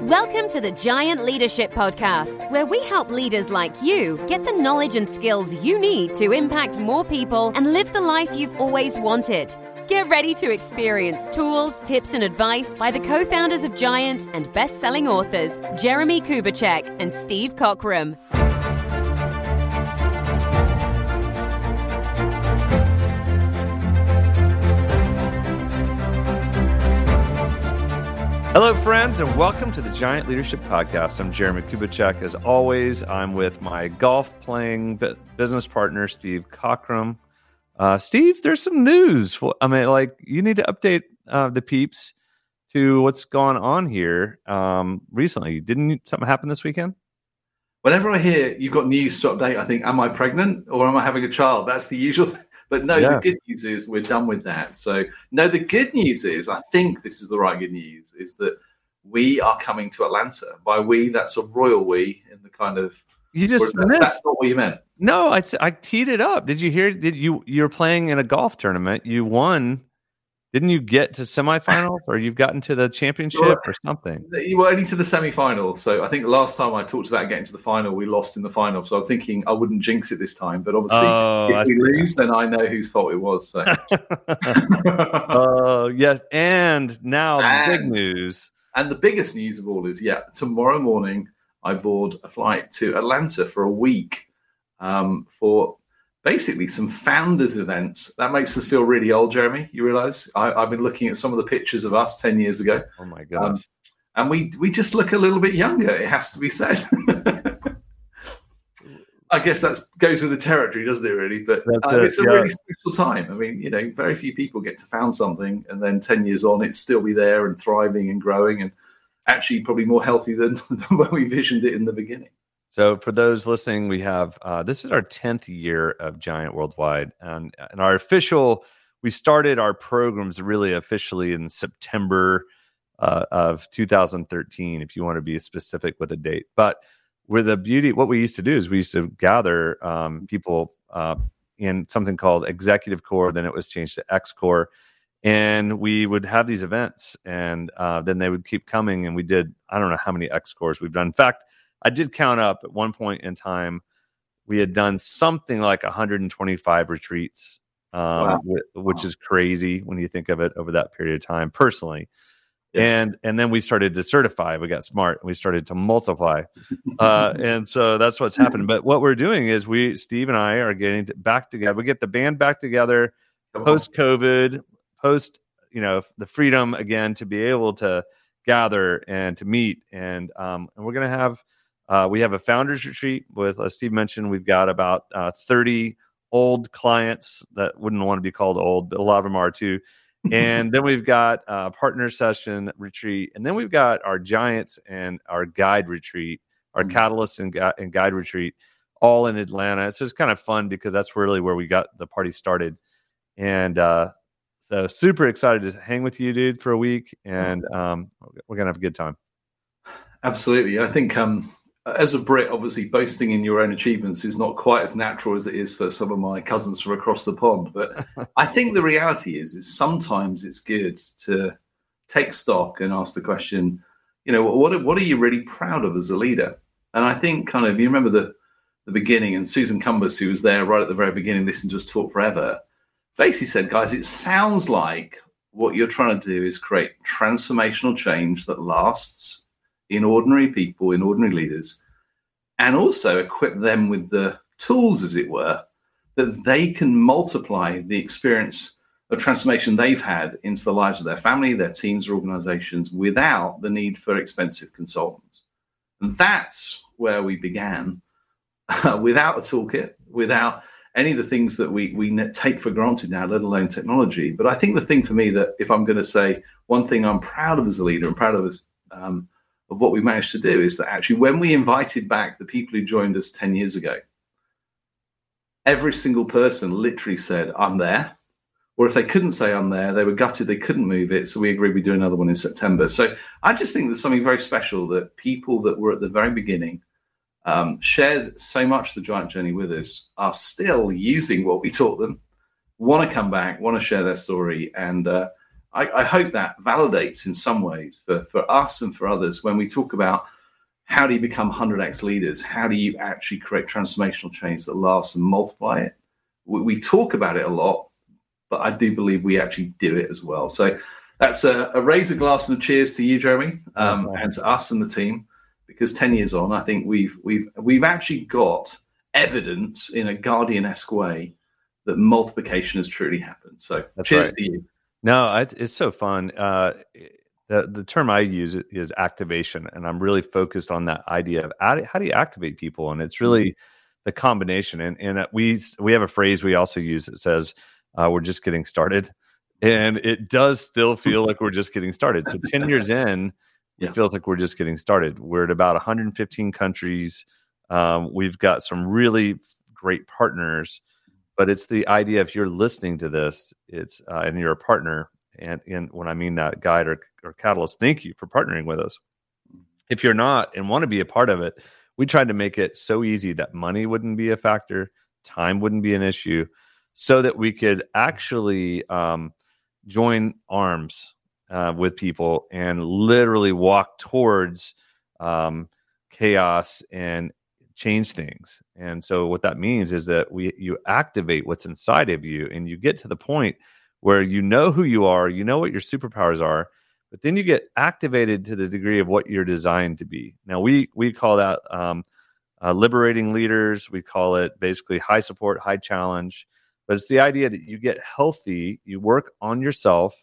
Welcome to the Giant Leadership Podcast, where we help leaders like you get the knowledge and skills you need to impact more people and live the life you've always wanted. Get ready to experience tools, tips, and advice by the co founders of Giant and best selling authors, Jeremie Kubicek and Steve Cockram. Hello, friends, and welcome to the Giant Leadership Podcast. I'm Jeremie Kubicek. As always, I'm with my golf playing business partner, Steve Cockram. Uh, Steve, there's some news. I mean, like, you need to update uh, the peeps to what's gone on here um, recently. Didn't something happen this weekend? Whenever I hear you've got news to update, I think, am I pregnant or am I having a child? That's the usual. But no, yeah. the good news is we're done with that. So no, the good news is I think this is the right good news is that we are coming to Atlanta. By we, that's a royal we in the kind of you just missed. That's not what you meant. No, I, I teed it up. Did you hear? Did you you're playing in a golf tournament? You won didn't you get to semifinals or you've gotten to the championship or something? You were only to the semifinals. So I think last time I talked about getting to the final, we lost in the final. So I'm thinking I wouldn't jinx it this time. But obviously, oh, if we lose, then I know whose fault it was. So. uh, yes. And now and, the big news. And the biggest news of all is yeah, tomorrow morning, I board a flight to Atlanta for a week um, for basically some founders events. That makes us feel really old, Jeremie. You realize I, have been looking at some of the pictures of us 10 years ago. Oh my God. Um, and we, we just look a little bit younger, it has to be said. I guess that goes with the territory, doesn't it? Really, but uh, it's a yeah. really special time. I mean, you know, very few people get to found something, and then ten years on, it's still be there and thriving and growing, and actually probably more healthy than, than when we visioned it in the beginning. So, for those listening, we have uh, this is our tenth year of Giant Worldwide, and and our official. We started our programs really officially in September uh, of 2013, if you want to be specific with a date. But with the beauty, what we used to do is we used to gather um, people uh, in something called Executive Core. Then it was changed to X Core, and we would have these events, and uh, then they would keep coming. And we did I don't know how many X Cores we've done. In fact I did count up at one point in time. We had done something like 125 retreats, um, wow. which wow. is crazy when you think of it over that period of time. Personally, and and then we started to certify. We got smart. We started to multiply, uh, and so that's what's happening. But what we're doing is we, Steve and I, are getting back together. We get the band back together post COVID, post you know the freedom again to be able to gather and to meet, and um, and we're gonna have uh, we have a founders retreat with, as Steve mentioned, we've got about uh, 30 old clients that wouldn't want to be called old, but a lot of them are too. and then we've got a partner session retreat, and then we've got our giants and our guide retreat, our mm-hmm. catalyst and, gu- and guide retreat, all in Atlanta. It's just kind of fun because that's really where we got the party started. And uh, so, super excited to hang with you, dude, for a week, and um, we're gonna have a good time. Absolutely, I think um, as a Brit, obviously boasting in your own achievements is not quite as natural as it is for some of my cousins from across the pond. But I think the reality is, is sometimes it's good to take stock and ask the question, you know, what what are you really proud of as a leader? And I think kind of you remember the the beginning, and Susan Cumbers, who was there right at the very beginning, listened to us talk forever, basically said, guys, it sounds like what you're trying to do is create transformational change that lasts in ordinary people, in ordinary leaders, and also equip them with the tools, as it were, that they can multiply the experience of transformation they've had into the lives of their family, their teams, or organizations without the need for expensive consultants. And that's where we began uh, without a toolkit, without any of the things that we, we take for granted now, let alone technology. But I think the thing for me that if I'm going to say one thing I'm proud of as a leader and proud of as um, of what we managed to do is that actually, when we invited back the people who joined us 10 years ago, every single person literally said, I'm there. Or if they couldn't say I'm there, they were gutted they couldn't move it. So we agreed we'd do another one in September. So I just think there's something very special that people that were at the very beginning um, shared so much the giant journey with us are still using what we taught them, want to come back, want to share their story. And uh, I, I hope that validates in some ways for, for us and for others when we talk about how do you become 100x leaders? How do you actually create transformational change that lasts and multiply it? We, we, talk about it a lot, but I do believe we actually do it as well. So that's a, a raise a glass and a cheers to you, Jeremie, um, okay. and to us and the team. Because ten years on, I think we've we've we've actually got evidence in a guardian-esque way that multiplication has truly happened. So that's cheers right. to you. No, it's so fun. Uh, the the term I use is activation, and I'm really focused on that idea of how do you activate people, and it's really mm-hmm. the combination. And and we we have a phrase we also use that says uh, we're just getting started, and it does still feel like we're just getting started. So ten years in, yeah. it feels like we're just getting started. We're at about 115 countries. Um, we've got some really great partners, but it's the idea if you're listening to this, it's uh, and you're a partner and and when I mean that guide or, or catalyst, thank you for partnering with us. If you're not and want to be a part of it, we tried to make it so easy that money wouldn't be a factor, time wouldn't be an issue, so that we could actually um, join arms uh, with people and literally walk towards um, chaos and change things. And so what that means is that we you activate what's inside of you and you get to the point where you know who you are, you know what your superpowers are, but then you get activated to the degree of what you're designed to be. Now we we call that um, uh, liberating leaders. We call it basically high support, high challenge. But it's the idea that you get healthy, you work on yourself,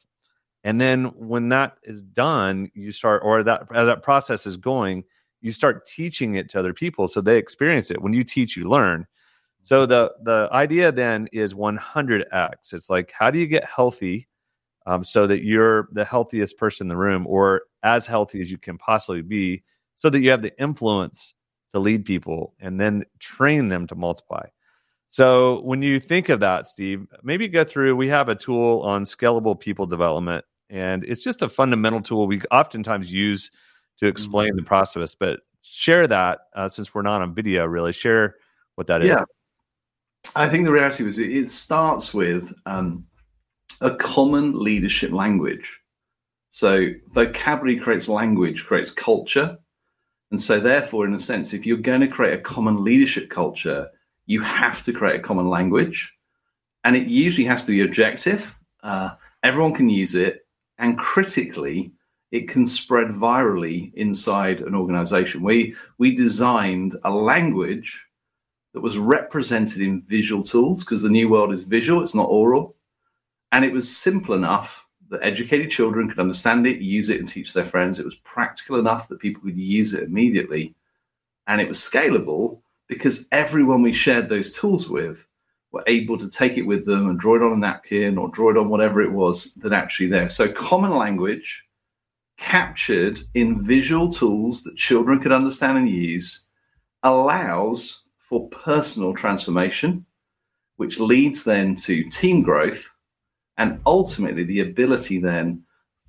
and then when that is done, you start, or that as that process is going, you start teaching it to other people so they experience it. When you teach, you learn. So the the idea then is 100x. It's like how do you get healthy um, so that you're the healthiest person in the room or as healthy as you can possibly be so that you have the influence to lead people and then train them to multiply. So when you think of that, Steve, maybe go through. We have a tool on scalable people development, and it's just a fundamental tool we oftentimes use to explain mm-hmm. the process. But share that uh, since we're not on video, really share what that yeah. is. I think the reality was it, starts with um, a common leadership language. So vocabulary creates language, creates culture. And so, therefore, in a sense, if you're going to create a common leadership culture, you have to create a common language. And it usually has to be objective. Uh, everyone can use it. And critically, it can spread virally inside an organization. We, we designed a language that was represented in visual tools because the new world is visual, it's not oral. And it was simple enough that educated children could understand it, use it, and teach their friends. It was practical enough that people could use it immediately. And it was scalable because everyone we shared those tools with were able to take it with them and draw it on a napkin or draw it on whatever it was that actually there. So common language captured in visual tools that children could understand and use allows for personal transformation, which leads then to team growth and ultimately the ability then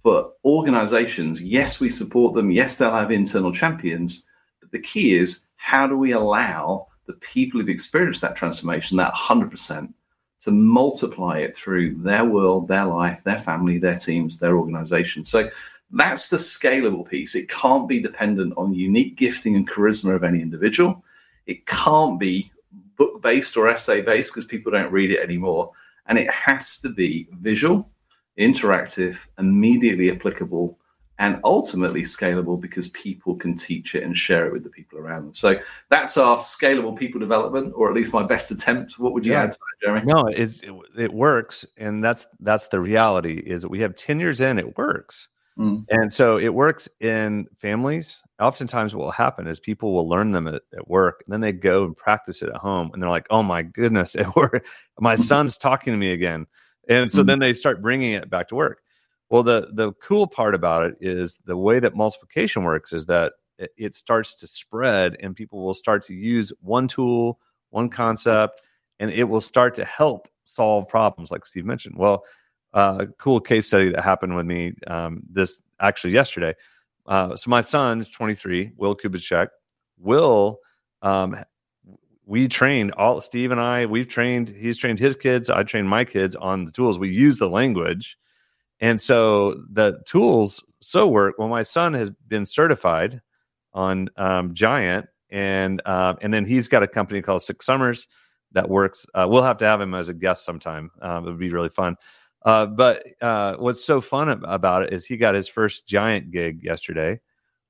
for organizations. Yes, we support them. Yes, they'll have internal champions. But the key is how do we allow the people who've experienced that transformation, that 100%, to multiply it through their world, their life, their family, their teams, their organization. So that's the scalable piece. It can't be dependent on unique gifting and charisma of any individual. It can't be book based or essay based because people don't read it anymore. And it has to be visual, interactive, immediately applicable, and ultimately scalable because people can teach it and share it with the people around them. So that's our scalable people development, or at least my best attempt. What would you yeah. add to that, Jeremie? No, it's, it, it works, and that's that's the reality. Is that we have ten years in, it works. Mm. And so it works in families. Oftentimes, what will happen is people will learn them at, at, work, and then they go and practice it at home, and they're like, "Oh my goodness, it worked. my son's talking to me again." And so mm. then they start bringing it back to work. Well, the the cool part about it is the way that multiplication works is that it, it starts to spread, and people will start to use one tool, one concept, and it will start to help solve problems, like Steve mentioned. Well uh, cool case study that happened with me um, this actually yesterday. Uh, so my son is 23, Will Kubicek. Will, um, we trained all Steve and I. We've trained. He's trained his kids. I trained my kids on the tools. We use the language, And so the tools so work. Well, my son has been certified on um, Giant, and uh, and then he's got a company called Six Summers that works. Uh, we'll have to have him as a guest sometime. Um, it would be really fun. Uh, but uh, what's so fun about it is he got his first Giant gig yesterday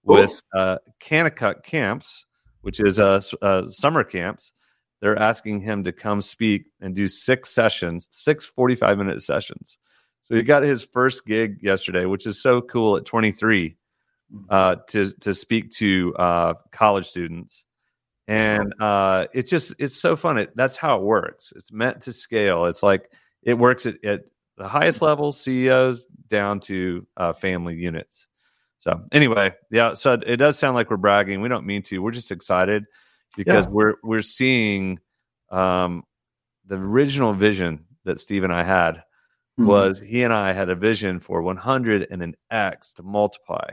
with uh, Kanakuk Camps, which is a, a summer camps. They're asking him to come speak and do six sessions, six 45 minute sessions. So he got his first gig yesterday, which is so cool at 23 mm-hmm. uh, to to speak to uh, college students, and uh, it's just it's so fun. It, that's how it works. It's meant to scale. It's like it works at, at the highest levels, CEOs down to uh, family units. So anyway, yeah. So it does sound like we're bragging. We don't mean to. We're just excited because yeah. we're we're seeing um, the original vision that Steve and I had mm-hmm. was he and I had a vision for 100 and an X to multiply.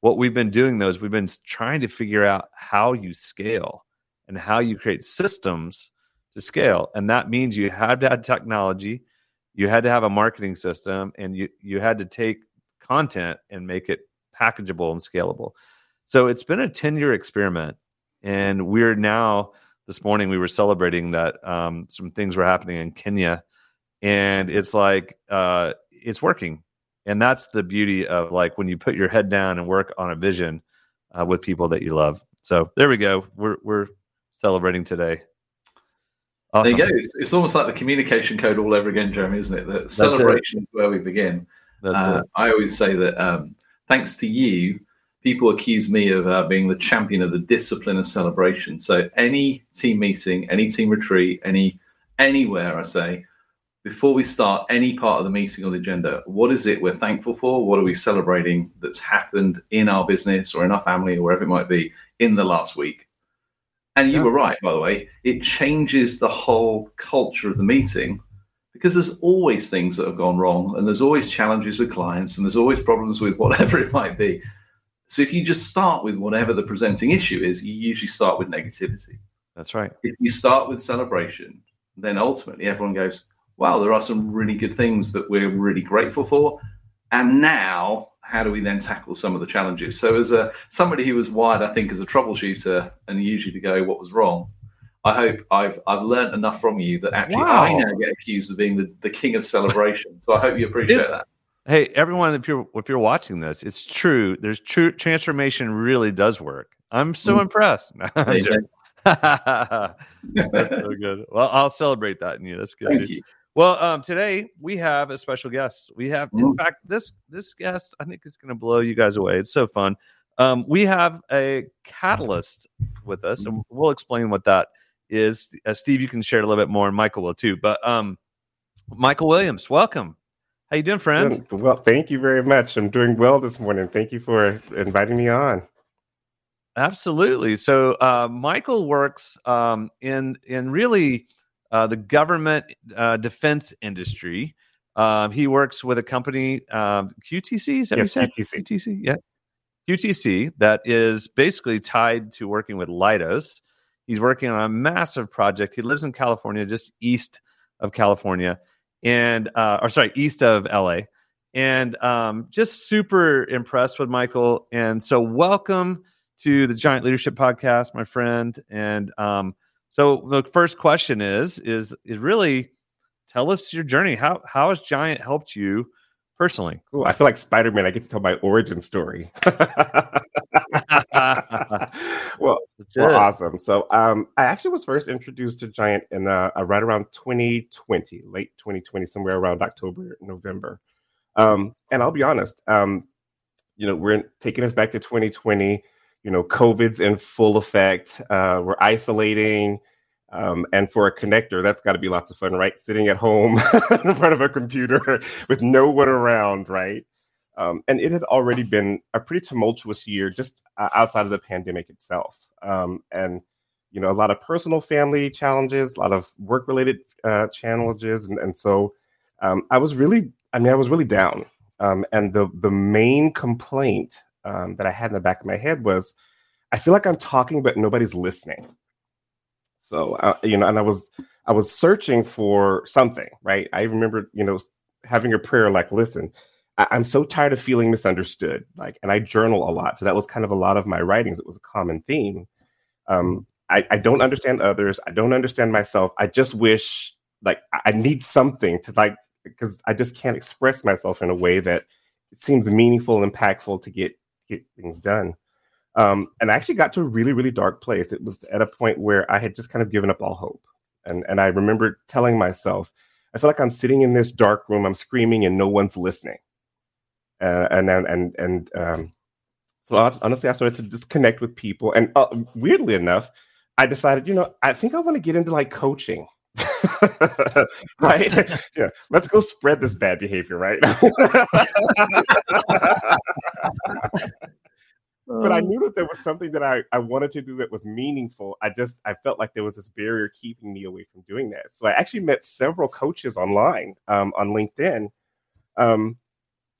What we've been doing though is we've been trying to figure out how you scale and how you create systems to scale, and that means you have to add technology, you had to have a marketing system, and you you had to take content and make it packageable and scalable. So it's been a 10 year experiment. And we're now, this morning, we were celebrating that um, some things were happening in Kenya. And it's like, uh, it's working. And that's the beauty of like when you put your head down and work on a vision uh, with people that you love. So there we go. We're, we're celebrating today. Awesome. There you go. It's, it's, almost like the communication code all over again, Jeremie, isn't it? That celebration is where we begin. Uh, I always say that um, thanks to you, people accuse me of uh, being the champion of the discipline of celebration. So any team meeting, any team retreat, any anywhere, I say, before we start any part of the meeting or the agenda, what is it we're thankful for? What are we celebrating that's happened in our business or in our family or wherever it might be in the last week? And you yeah. were right, by the way. It changes the whole culture of the meeting because there's always things that have gone wrong and there's always challenges with clients and there's always problems with whatever it might be. So if you just start with whatever the presenting issue is, you usually start with negativity. That's right. If you start with celebration, then ultimately everyone goes, wow, there are some really good things that we're really grateful for. And now, how do we then tackle some of the challenges? So, as a somebody who was wired, I think, as a troubleshooter, and usually to go, what was wrong? I hope I've I've learned enough from you that actually wow. I now get accused of being the, the king of celebration. so I hope you appreciate it, that. Hey, everyone, if you're if you're watching this, it's true. There's true transformation really does work. I'm so mm. impressed. That's so good. Well, I'll celebrate that in you. That's good. Well, um, today we have a special guest. We have, in fact, this this guest I think is going to blow you guys away. It's so fun. Um, we have a catalyst with us, and we'll explain what that is uh, Steve. You can share a little bit more, and Michael will too. But um, Michael Williams, welcome. How you doing, friend? Well, thank you very much. I'm doing well this morning. Thank you for inviting me on. Absolutely. So uh, Michael works um, in in really uh, the government uh, defense industry. Um, he works with a company, um, QTC. Is that yes, QTC. QTC. Yeah, QTC that is basically tied to working with Leidos. He's working on a massive project. He lives in California, just east of California, and uh, or sorry, east of LA. And um, just super impressed with Michael. And so, welcome to the Giant Leadership Podcast, my friend. And um, so, the first question is is is really tell us your journey. How how has Giant helped you personally? Cool. I feel like Spider Man. I get to tell my origin story. well, well, awesome. So, um, I actually was first introduced to Giant in uh, uh, right around 2020, late 2020, somewhere around October, November. Um, and I'll be honest, um, you know, we're taking us back to 2020. You know, COVID's in full effect. Uh, we're isolating. Um, and for a connector, that's got to be lots of fun, right? Sitting at home in front of a computer with no one around, right? Um, and it had already been a pretty tumultuous year just uh, outside of the pandemic itself. Um, and, you know, a lot of personal family challenges, a lot of work related uh, challenges. And, and so um, I was really, I mean, I was really down. Um, and the, the main complaint um, that I had in the back of my head was I feel like I'm talking, but nobody's listening. So, uh, you know, and I was, I was searching for something, right? I remember, you know, having a prayer like, listen, I, am so tired of feeling misunderstood. Like, and I journal a lot, so that was kind of a lot of my writings. It was a common theme. Um, I, I don't understand others. I don't understand myself. I just wish, like, I need something to like, because I just can't express myself in a way that it seems meaningful, and impactful to get get things done. Um, and I actually got to a really, really dark place. It was at a point where I had just kind of given up all hope. And and I remember telling myself, I feel like I'm sitting in this dark room, I'm screaming, and no one's listening. Uh, and and and and um, so honestly, I started to disconnect with people. And uh, weirdly enough, I decided, you know, I think I want to get into like coaching. right? yeah, let's go spread this bad behavior, right? but I knew that there was something that I, I wanted to do that was meaningful. I just I felt like there was this barrier keeping me away from doing that. So I actually met several coaches online um, on LinkedIn. Um,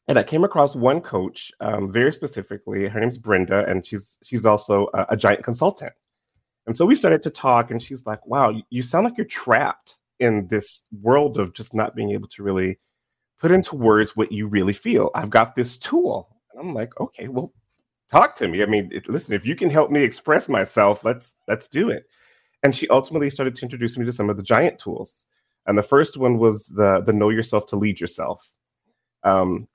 and I came across one coach um, very specifically. Her name's Brenda, and she's she's also a, a, giant consultant. And so we started to talk, and she's like, "Wow, you sound like you're trapped in this world of just not being able to really put into words what you really feel. I've got this tool." And I'm like, "Okay, well, talk to me. I mean, it, listen, if you can help me express myself, let's let's do it." And she ultimately started to introduce me to some of the giant tools. And the first one was the the know yourself to lead yourself. Um,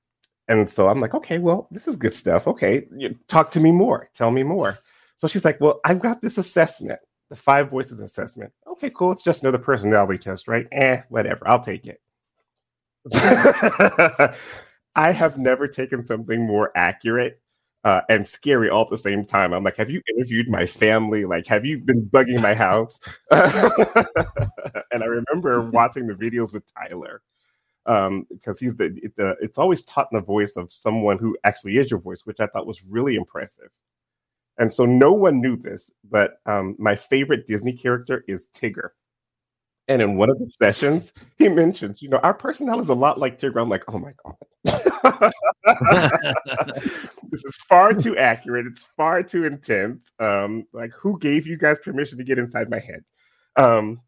and so I'm like, okay, well, this is good stuff. Okay, talk to me more. Tell me more. So she's like, well, I've got this assessment, the five voices assessment. Okay, cool. It's just another personality test, right? Eh, whatever. I'll take it. I have never taken something more accurate uh, and scary all at the same time. I'm like, have you interviewed my family? Like, have you been bugging my house? and I remember watching the videos with Tyler um, because he's the, the it's always taught in the voice of someone who actually is your voice, which I thought was really impressive. And so no one knew this, but um, my favorite Disney character is Tigger. And in one of the sessions, he mentions, you know, our personnel is a lot like Tigger. I'm like, oh my God. this is far too accurate. It's far too intense. Um, like, who gave you guys permission to get inside my head? Um,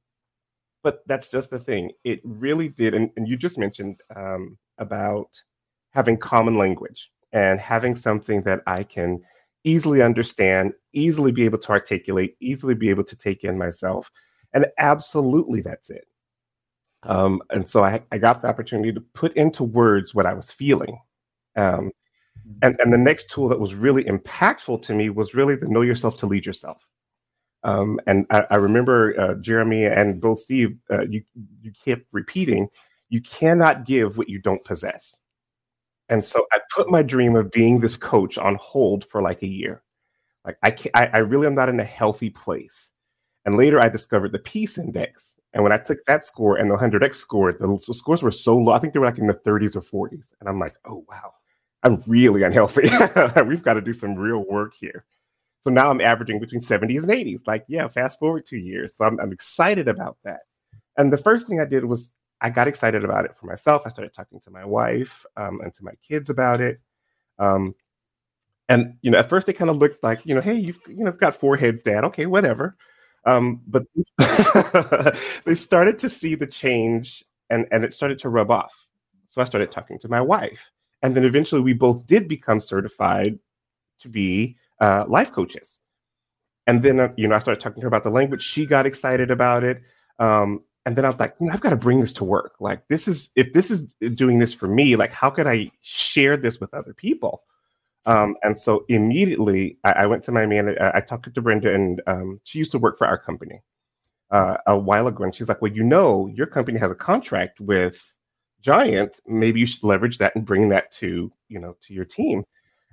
but that's just the thing. It really did. And, and you just mentioned um, about having common language and having something that I can easily understand, easily be able to articulate, easily be able to take in myself. And absolutely, that's it. Um, and so I, I, got the opportunity to put into words what I was feeling. Um, and, and the next tool that was really impactful to me was really the know yourself to lead yourself. Um, and I, I remember uh, Jeremie and both Steve, uh, you you kept repeating, you cannot give what you don't possess. And so I put my dream of being this coach on hold for like a year. Like I can't, I, I really am not in a healthy place. And later I discovered the peace index. And when I took that score and the 100x score, the, scores were so low. I think they were like in the 30s or 40s. And I'm like, oh, wow, I'm really unhealthy. We've got to do some real work here. So now I'm averaging between 70s and 80s. Like, yeah, fast forward two years. So I'm, I'm excited about that. And the first thing I did was I got excited about it for myself. I started talking to my wife um, and to my kids about it. Um, and you know, at first they kind of looked like, you know, hey, you've you know got four heads, Dad. Okay, whatever. Um, but they started to see the change, and and it started to rub off. So I started talking to my wife, and then eventually we both did become certified to be uh, life coaches. And then, uh, you know, I started talking to her about the language. She got excited about it. Um, and then I was like, I've got to bring this to work. Like, this is, if this is doing this for me, like, how could I share this with other people? Um, and so immediately I, I, went to my manager. I talked to Brenda, and um, she used to work for our company uh, a while ago. And she's like, Well, you know, your company has a contract with Giant. Maybe you should leverage that and bring that to, you know, to your team.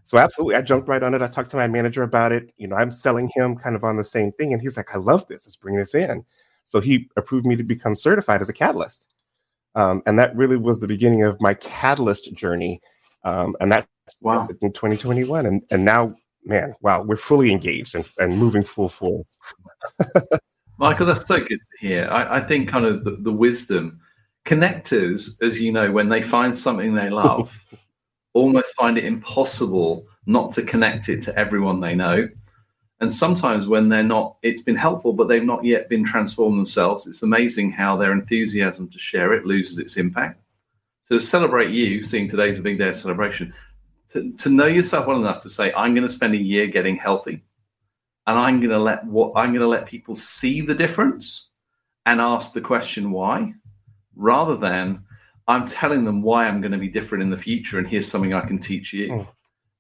So absolutely, I jumped right on it. I talked to my manager about it. You know, I'm selling him kind of on the same thing, and he's like, "I love this. Let's bring this in." So he approved me to become certified as a catalyst, um, and that really was the beginning of my catalyst journey. Um, and that wow in 2021, and and now, man, wow, we're fully engaged and, and moving full force. Michael, that's so good to hear. I, I think kind of the, the wisdom connectors, as you know, when they find something they love almost find it impossible not to connect it to everyone they know. And sometimes when they're not, it's been helpful, but they've not yet been transformed themselves. It's amazing how their enthusiasm to share it loses its impact. So to celebrate you, seeing today's a big day of celebration, to, to know yourself well enough to say, I'm going to spend a year getting healthy, and I'm going to let what I'm going to let people see the difference and ask the question why, rather than I'm telling them why I'm going to be different in the future, and here's something I can teach you. Mm.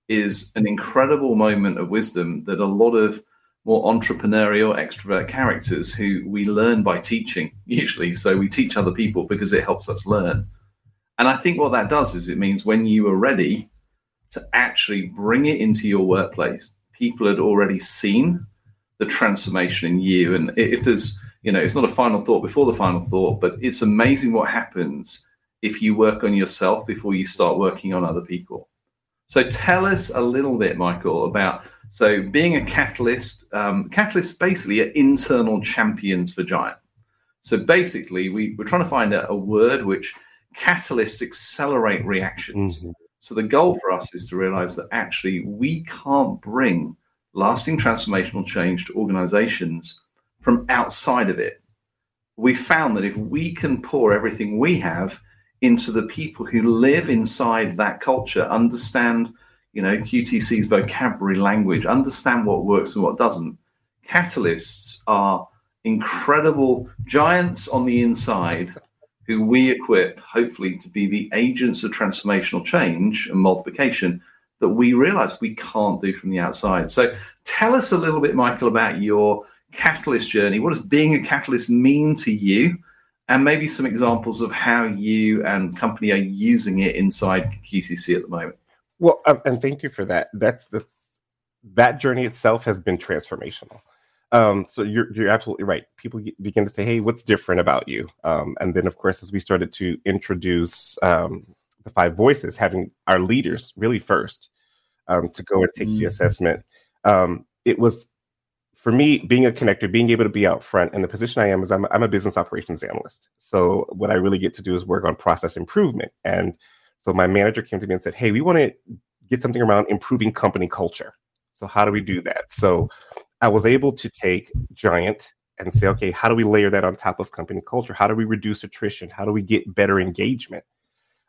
Is an incredible moment of wisdom that a lot of more entrepreneurial extrovert characters who we learn by teaching usually. So we teach other people because it helps us learn. And i think what that does is it means when you are ready to actually bring it into your workplace people had already seen the transformation in you. And if there's you know it's not a final thought before the final thought but it's amazing what happens if you work on yourself before you start working on other people so tell us a little bit michael about so being a catalyst, um, catalysts basically are internal champions for Giant. So basically, we, we're trying to find a, a word which catalysts accelerate reactions. Mm-hmm. So the goal for us is to realize that actually we can't bring lasting transformational change to organizations from outside of it. We found that if we can pour everything we have into the people who live inside that culture, understand – you know, QTC's vocabulary language, understand what works and what doesn't. Catalysts are incredible giants on the inside who we equip, hopefully, to be the agents of transformational change and multiplication that we realize we can't do from the outside. So tell us a little bit, Michael, about your catalyst journey. What does being a catalyst mean to you? And maybe some examples of how you and company are using it inside QTC at the moment. Well, um, and thank you for that. That's the that journey itself has been transformational. Um, so you're you're absolutely right. People begin to say, "Hey, what's different about you?" Um, and then, of course, as we started to introduce um, the five voices, having our leaders really first um, to go and take mm-hmm. the assessment, um, it was for me being a connector, being able to be out front. And the position I am is I'm, I'm a business operations analyst. So what I really get to do is work on process improvement and so my manager came to me and said, Hey, we want to get something around improving company culture. So how do we do that? So I was able to take Giant and say, okay, how do we layer that on top of company culture? How do we reduce attrition? How do we get better engagement?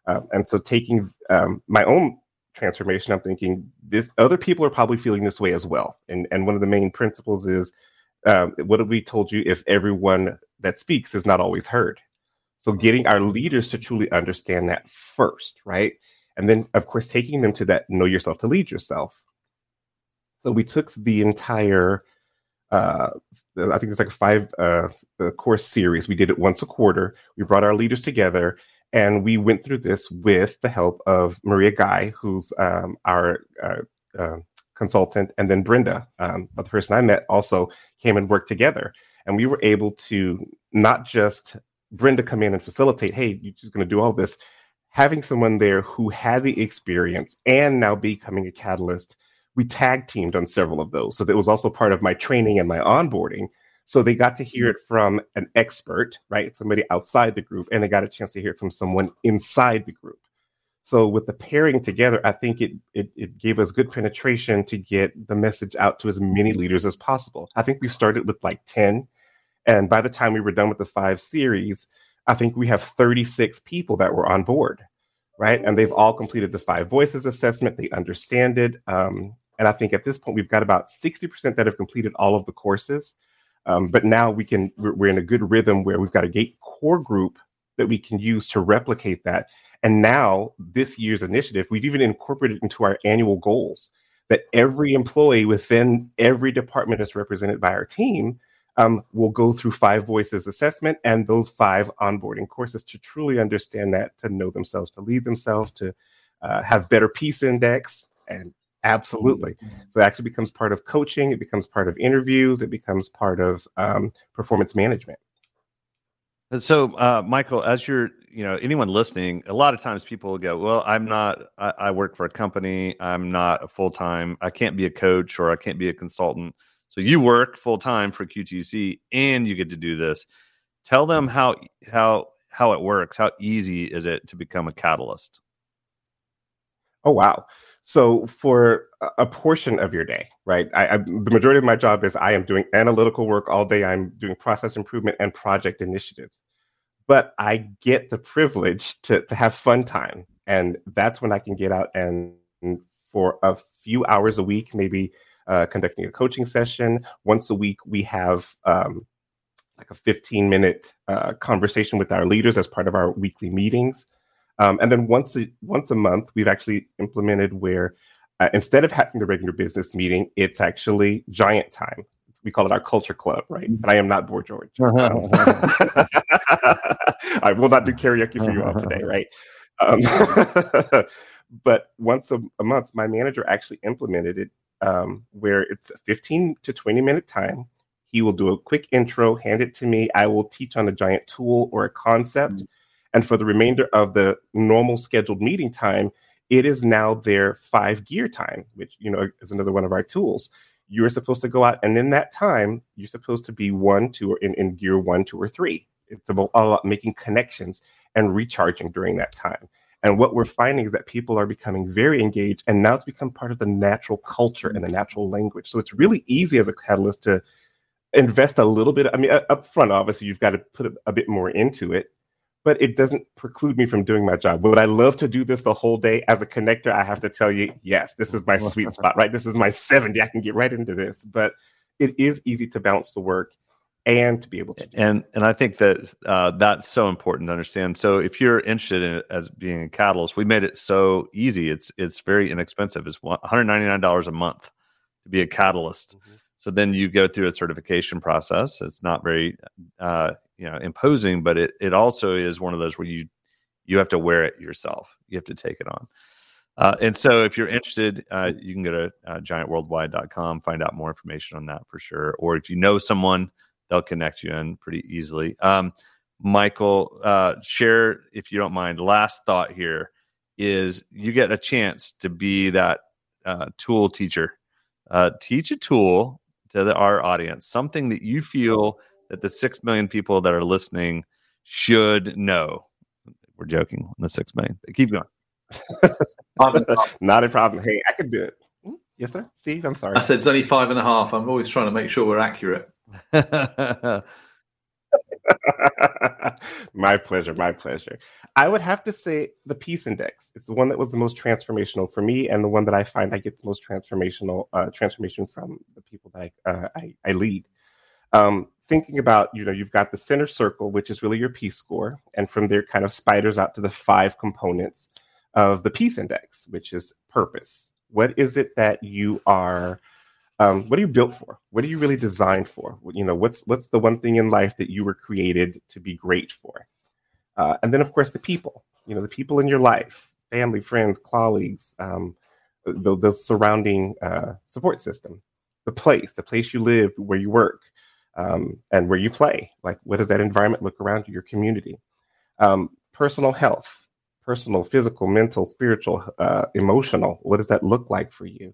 Um, and so taking um, my own transformation, I'm thinking this other people are probably feeling this way as well. And and one of the main principles is um, what have we told you? If everyone that speaks is not always heard, so getting our leaders to truly understand that first, right? And then, of course, taking them to that know yourself to lead yourself. So we took the entire, uh, I think it's like a five uh, course series. We did it once a quarter. We brought our leaders together and we went through this with the help of Maria Guy, who's um, our uh, uh, consultant, and then Brenda, um, the person I met, also came and worked together. And we were able to not just Brenda come in and facilitate, hey, you're just going to do all this. Having someone there who had the experience and now becoming a catalyst, we tag teamed on several of those. So that was also part of my training and my onboarding. So they got to hear it from an expert, right? Somebody outside the group, and they got a chance to hear it from someone inside the group. So with the pairing together, I think it, it, it gave us good penetration to get the message out to as many leaders as possible. I think we started with like 10 and by the time we were done with the five series, I think we have 36 people that were on board, right? And they've all completed the five voices assessment. They understand it. Um, and I think at this point, we've got about 60% that have completed all of the courses. Um, but now we can, we're, we're in a good rhythm where we've got a gate core group that we can use to replicate that. And now, this year's initiative, we've even incorporated into our annual goals that every employee within every department is represented by our team um, will go through five voices assessment and those five onboarding courses to truly understand that, to know themselves, to lead themselves, to uh, have better peace index, and absolutely. So it actually becomes part of coaching. It becomes part of interviews. It becomes part of um, performance management. So, uh, Michael, as you're, you know, anyone listening, a lot of times people will go, "Well, I'm not. I, I work for a company. I'm not a full time. I can't be a coach or I can't be a consultant." So you work full time for QTC and you get to do this. Tell them how how how it works. How easy is it to become a catalyst? Oh wow. So for a portion of your day, right? I, I, the majority of my job is I am doing analytical work all day. I'm doing process improvement and project initiatives. but I get the privilege to to have fun time, and that's when I can get out and for a few hours a week, maybe uh, conducting a coaching session once a week. We have um, like a 15 minute uh, conversation with our leaders as part of our weekly meetings. Um, and then once a, once a month, we've actually implemented where uh, instead of having the regular business meeting, it's actually giant time. We call it our culture club, right? And I am not Boy George. Um, I will not do karaoke for you all today, right? Um, but once a, a, month, my manager actually implemented it um, where it's a 15 to 20 minute time. He will do a quick intro, hand it to me. I will teach on a giant tool or a concept. Mm-hmm. And for the remainder of the normal scheduled meeting time, it is now their five gear time, which you know is another one of our tools. You're supposed to go out, and in that time, you're supposed to be one, two, or in, in gear one, two, or three. It's about, about making connections and recharging during that time. And what we're finding is that people are becoming very engaged, and now it's become part of the natural culture and the natural language. So it's really easy as a catalyst to invest a little bit. I mean, up front, obviously, you've got to put a, a bit more into it, but it doesn't preclude me from doing my job. Would I love to do this the whole day as a connector? I have to tell you, yes, this is my sweet spot, right? This is my 70. I can get right into this, but it is easy to bounce the work and to be able to. and and I think that uh, that's so important to understand. So if you're interested in it as being a catalyst, we made it so easy. It's it's very inexpensive. It's 199 dollars a month to be a catalyst. Mm-hmm. So then you go through a certification process. It's not very uh, you know imposing, but it it also is one of those where you you have to wear it yourself. You have to take it on. Uh, and so if you're interested, uh, you can go to uh, giantworldwide.com, find out more information on that for sure. Or if you know someone, they'll connect you in pretty easily. Um, Michael, uh, share, if you don't mind, last thought here is you get a chance to be that uh, tool teacher. Uh, teach a tool to the, our audience, something that you feel that the six million people that are listening should know. We're joking, the six million. Keep going. Not a problem. Hey, I can do it. Hmm? Yes, sir. Steve, I'm sorry. I said it's only five and a half. I'm always trying to make sure we're accurate. my pleasure. My pleasure. I would have to say the Peace Index. It's the one that was the most transformational for me, and the one that I find I get the most transformational uh, transformation from the people that I uh, I, I, lead. Um, thinking about, you know, you've got the center circle, which is really your peace score, and from there, kind of spiders out to the five components of the Peace Index, which is purpose. What is it that you are? Um, what are you built for? What are you really designed for? You know, what's what's the one thing in life that you were created to be great for? Uh, and then, of course, the people. You know, the people in your life, family, friends, colleagues, um, the, the surrounding uh, support system, the place, the place you live, where you work, um, and where you play. Like, what does that environment look around you, your community? Um, personal health, personal, physical, mental, spiritual, uh, emotional. What does that look like for you?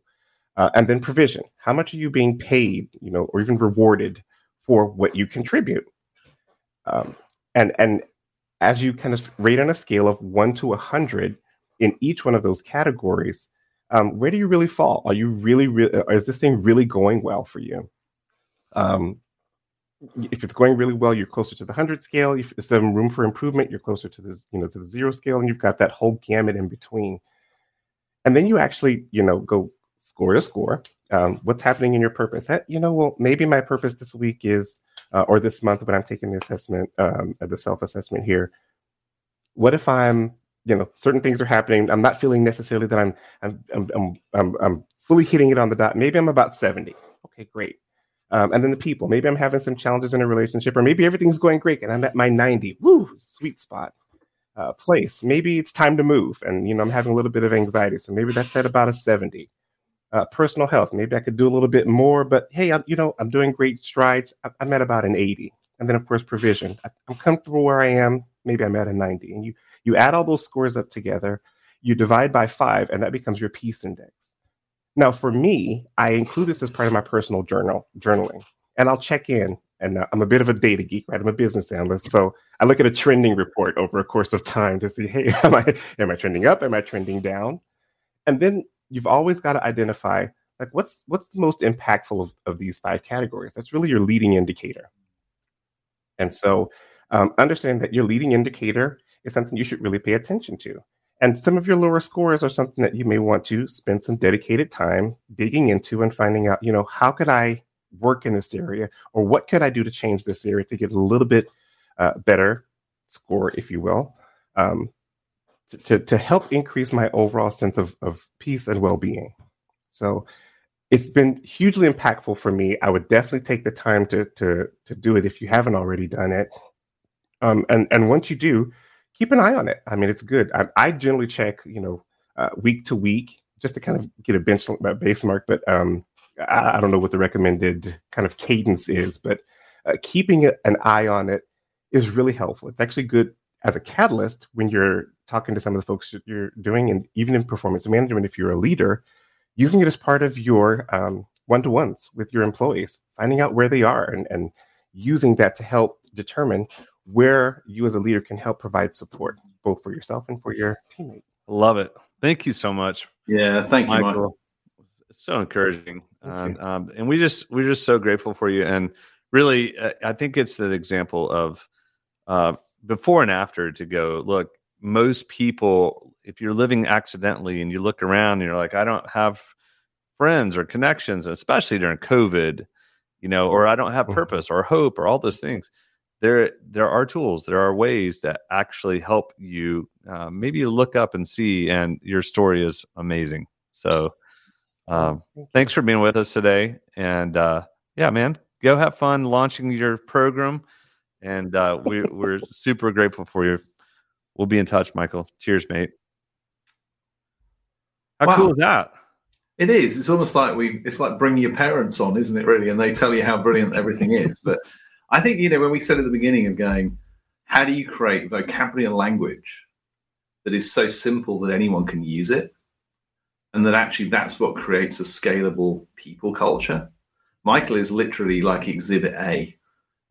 Uh, and then provision. How much are you being paid, you know, or even rewarded for what you contribute? Um, and and as you kind of rate on a scale of one to a hundred in each one of those categories, um, where do you really fall? Are you really, really uh, is this thing really going well for you? Um, if it's going really well, you're closer to the hundred scale. If there's some room for improvement, you're closer to the you know to the zero scale, and you've got that whole gamut in between. And then you actually you know go score to score. Um, what's happening in your purpose? That, you know, well, maybe my purpose this week is, uh, or this month when I'm taking the assessment, um, the self assessment here. What if I'm, you know, certain things are happening. I'm not feeling necessarily that I'm, I'm, I'm, I'm, I'm fully hitting it on the dot. Maybe I'm about 70. Okay, great. Um, and then the people, maybe I'm having some challenges in a relationship, or maybe everything's going great and I'm at my 90. Woo, sweet spot. Uh, place. Maybe it's time to move, and you know I'm having a little bit of anxiety, so maybe that's at about a 70 uh, personal health. Maybe I could do a little bit more, but hey, I, you know, I'm doing great strides. I, am at about an 80. And then, of course, provision. I, I'm comfortable where I am. Maybe I'm at a 90. And you you add all those scores up together, you divide by five, and that becomes your peace index. Now, for me, I include this as part of my personal journal journaling, and I'll check in. And uh, I'm a bit of a data geek, right? I'm a business analyst, so I look at a trending report over a course of time to see, hey, am I am I trending up? Am I trending down? And then you've always got to identify like what's what's the most impactful of, of these five categories? That's really your leading indicator. And so um, understand that your leading indicator is something you should really pay attention to. And some of your lower scores are something that you may want to spend some dedicated time digging into and finding out, you know, how could I work in this area? Or what could I do to change this area to get a little bit uh, better score, if you will, um, to, to, help increase my overall sense of, of peace and well being. So it's been hugely impactful for me. I would definitely take the time to, to, to do it if you haven't already done it. Um, and, and once you do, keep an eye on it. I mean, it's good. I, I generally check, you know, uh, week to week just to kind of get a bench uh, base mark, but um, I, I, don't know what the recommended kind of cadence is, but uh, keeping an eye on it is really helpful. It's actually good as a catalyst when you're talking to some of the folks that you're doing, and even in performance management, if you're a leader, using it as part of your um, one-to-ones with your employees, finding out where they are, and, and using that to help determine where you as a leader can help provide support both for yourself and for your teammate. Love it. Thank you so much. Yeah, thank you, Michael. Michael. It's so encouraging, and, um, and we just we're just so grateful for you. And really, uh, I think it's the example of uh, before and after to go. Look, most people, if you're living accidentally and you look around and you're like, I don't have friends or connections, especially during COVID, you know, or I don't have mm-hmm. purpose or hope or all those things there there are tools there are ways that actually help you uh, maybe look up and see and your story is amazing so um, thanks for being with us today and uh, yeah man go have fun launching your program and uh, we, we're super grateful for you. We'll be in touch michael. Cheers mate. How wow. cool is that? It is. It's almost like we it's like bringing your parents on isn't it really? And they tell you how brilliant everything is. But I think, you know, when we said at the beginning of going, how do you create vocabulary and language that is so simple that anyone can use it? And that actually that's what creates a scalable people culture. Michael is literally like exhibit A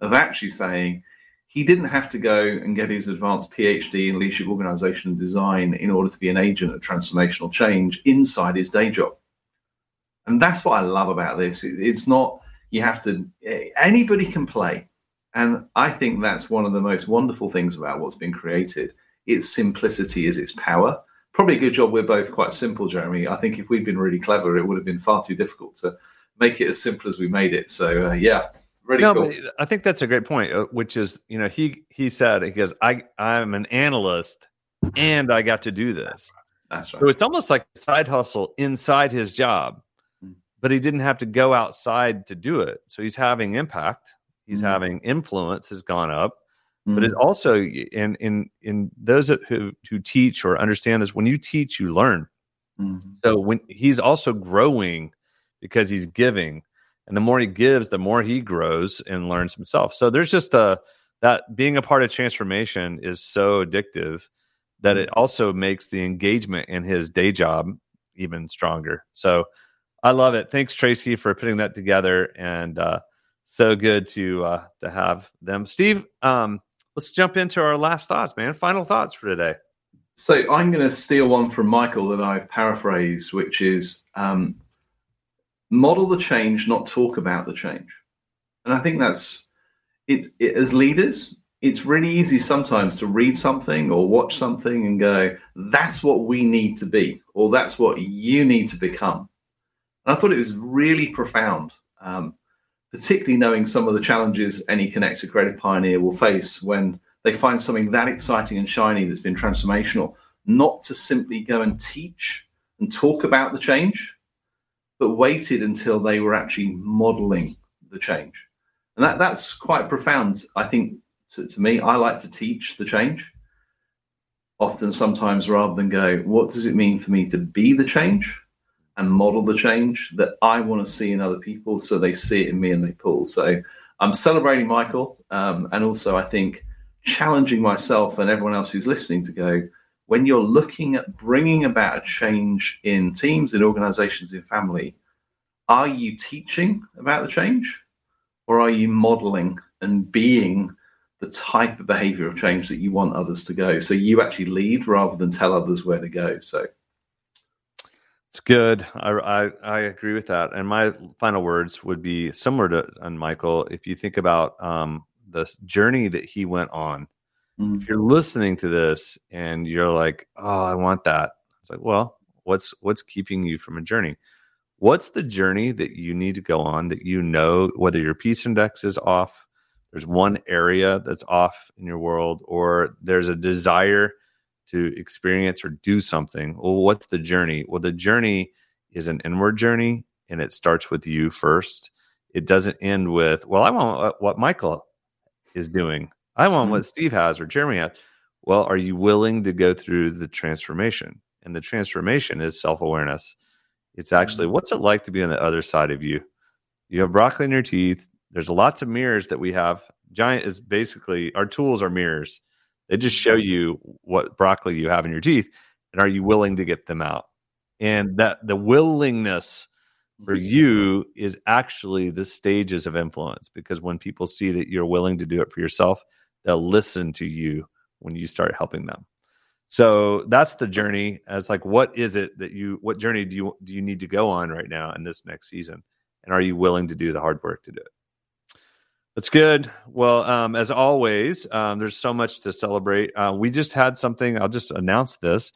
of actually saying he didn't have to go and get his advanced PhD in leadership organization design in order to be an agent of transformational change inside his day job. And that's what I love about this. It's not, you have to, anybody can play. And I think that's one of the most wonderful things about what's been created. Its simplicity is its power. Probably a good job we're both quite simple, Jeremie. I think if we'd been really clever, it would have been far too difficult to make it as simple as we made it. So uh, yeah, really no, cool. I think that's a great point, uh, which is you know he he said he goes I I'm an analyst and I got to do this. That's right. So it's almost like a side hustle inside his job, hmm. but he didn't have to go outside to do it. So he's having impact he's mm-hmm. having influence has gone up mm-hmm. but it mm-hmm. also in in in those who who teach or understand this when you teach you learn mm-hmm. so when he's also growing because he's giving and the more he gives the more he grows and learns himself so there's just a that being a part of transformation is so addictive that it mm-hmm. also makes the engagement in his day job even stronger so i love it thanks tracy for putting that together and uh so good to uh, to have them. Steve, um, let's jump into our last thoughts, man. Final thoughts for today. So I'm going to steal one from Michael that I've paraphrased, which is um, model the change, not talk about the change. And I think that's it, it. As leaders, it's really easy sometimes to read something or watch something and go, "That's what we need to be," or "That's what you need to become." And I thought it was really profound. Um, particularly knowing some of the challenges any connected creative pioneer will face when they find something that exciting and shiny that's been transformational, not to simply go and teach and talk about the change, but waited until they were actually modeling the change. And that, that's quite profound, I think, to, to me. I like to teach the change often, sometimes, rather than go, what does it mean for me to be the change? and model the change that I want to see in other people so they see it in me and they pull. So I'm celebrating Michael. Um, and also, I think challenging myself and everyone else who's listening to go, when you're looking at bringing about a change in teams, in organizations, in family, are you teaching about the change or are you modeling and being the type of behavior of change that you want others to go? So you actually lead rather than tell others where to go. So it's good. I, I, I agree with that. And my final words would be similar to Michael. If you think about um, the journey that he went on. Mm. If you're listening to this and you're like, "Oh, I want that," it's like, well, what's what's keeping you from a journey? What's the journey that you need to go on that you know whether your peace index is off, there's one area that's off in your world, or there's a desire to experience or do something. Well, what's the journey? Well, the journey is an inward journey and it starts with you first. It doesn't end with, well, I want what Michael is doing. I want mm-hmm. what Steve has or Jeremie has. Well, are you willing to go through the transformation? And the transformation is self awareness. It's actually mm-hmm. what's it like to be on the other side of you? You have broccoli in your teeth. There's lots of mirrors that we have. Giant is basically our tools are mirrors. They just show you what broccoli you have in your teeth. And are you willing to get them out? And that the willingness for mm-hmm. you is actually the stages of influence because when people see that you're willing to do it for yourself, they'll listen to you when you start helping them. So that's the journey. As like, what is it that you? What journey do you do you need to go on right now in this next season? And are you willing to do the hard work to do it? That's good. Well, um, as always, um, there's so much to celebrate. Uh, we just had something. I'll just announce this.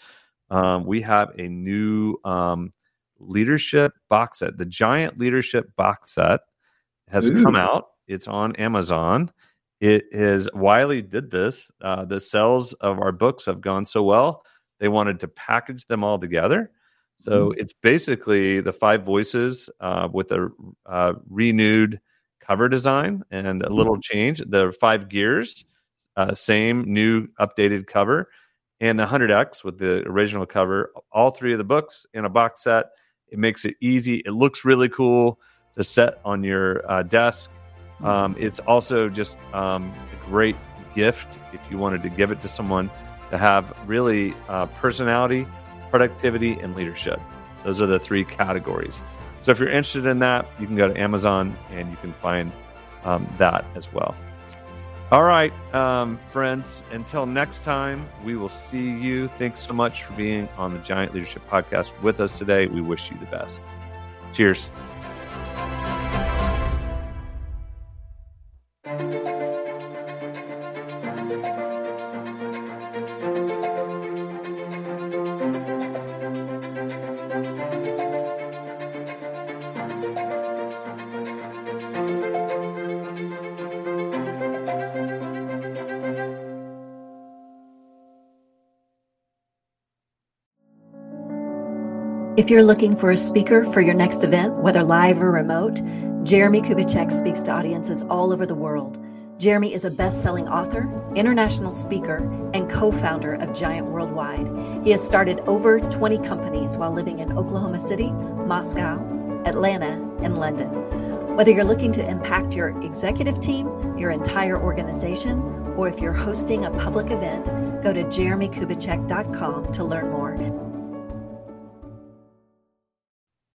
Um, we have a new um, leadership box set. The giant leadership box set has Ooh. come out. It's on Amazon. It is Wiley did this. Uh, the sales of our books have gone so well, they wanted to package them all together. So it's basically the five voices uh, with a uh, renewed cover design and a little change. The five gears, uh, same new updated cover, and the 100x with the original cover. All three of the books in a box set. It makes it easy. It looks really cool to set on your uh, desk. Um, it's also just um, a great gift if you wanted to give it to someone to have really uh, personality, productivity, and leadership. Those are the three categories. So if you're interested in that, you can go to Amazon and you can find um, that as well. All right, um, friends, until next time, we will see you. Thanks so much for being on the Giant Leadership Podcast with us today. We wish you the best. Cheers. If you're looking for a speaker for your next event, whether live or remote, Jeremie Kubicek speaks to audiences all over the world. Jeremie is a best selling author, international speaker, and co founder of Giant Worldwide. He has started over 20 companies while living in Oklahoma City, Moscow, Atlanta, and London. Whether you're looking to impact your executive team, your entire organization, or if you're hosting a public event, go to jeremiekubicek.com to learn more.